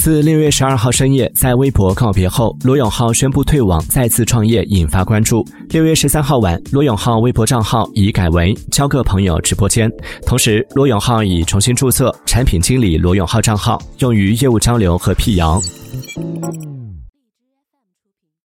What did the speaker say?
自六月十二号深夜在微博告别后罗永浩宣布退网再次创业引发关注。六月十三号晚罗永浩微博账号已改为交个朋友直播间同时罗永浩已重新注册产品经理罗永浩账号用于业务交流和辟谣。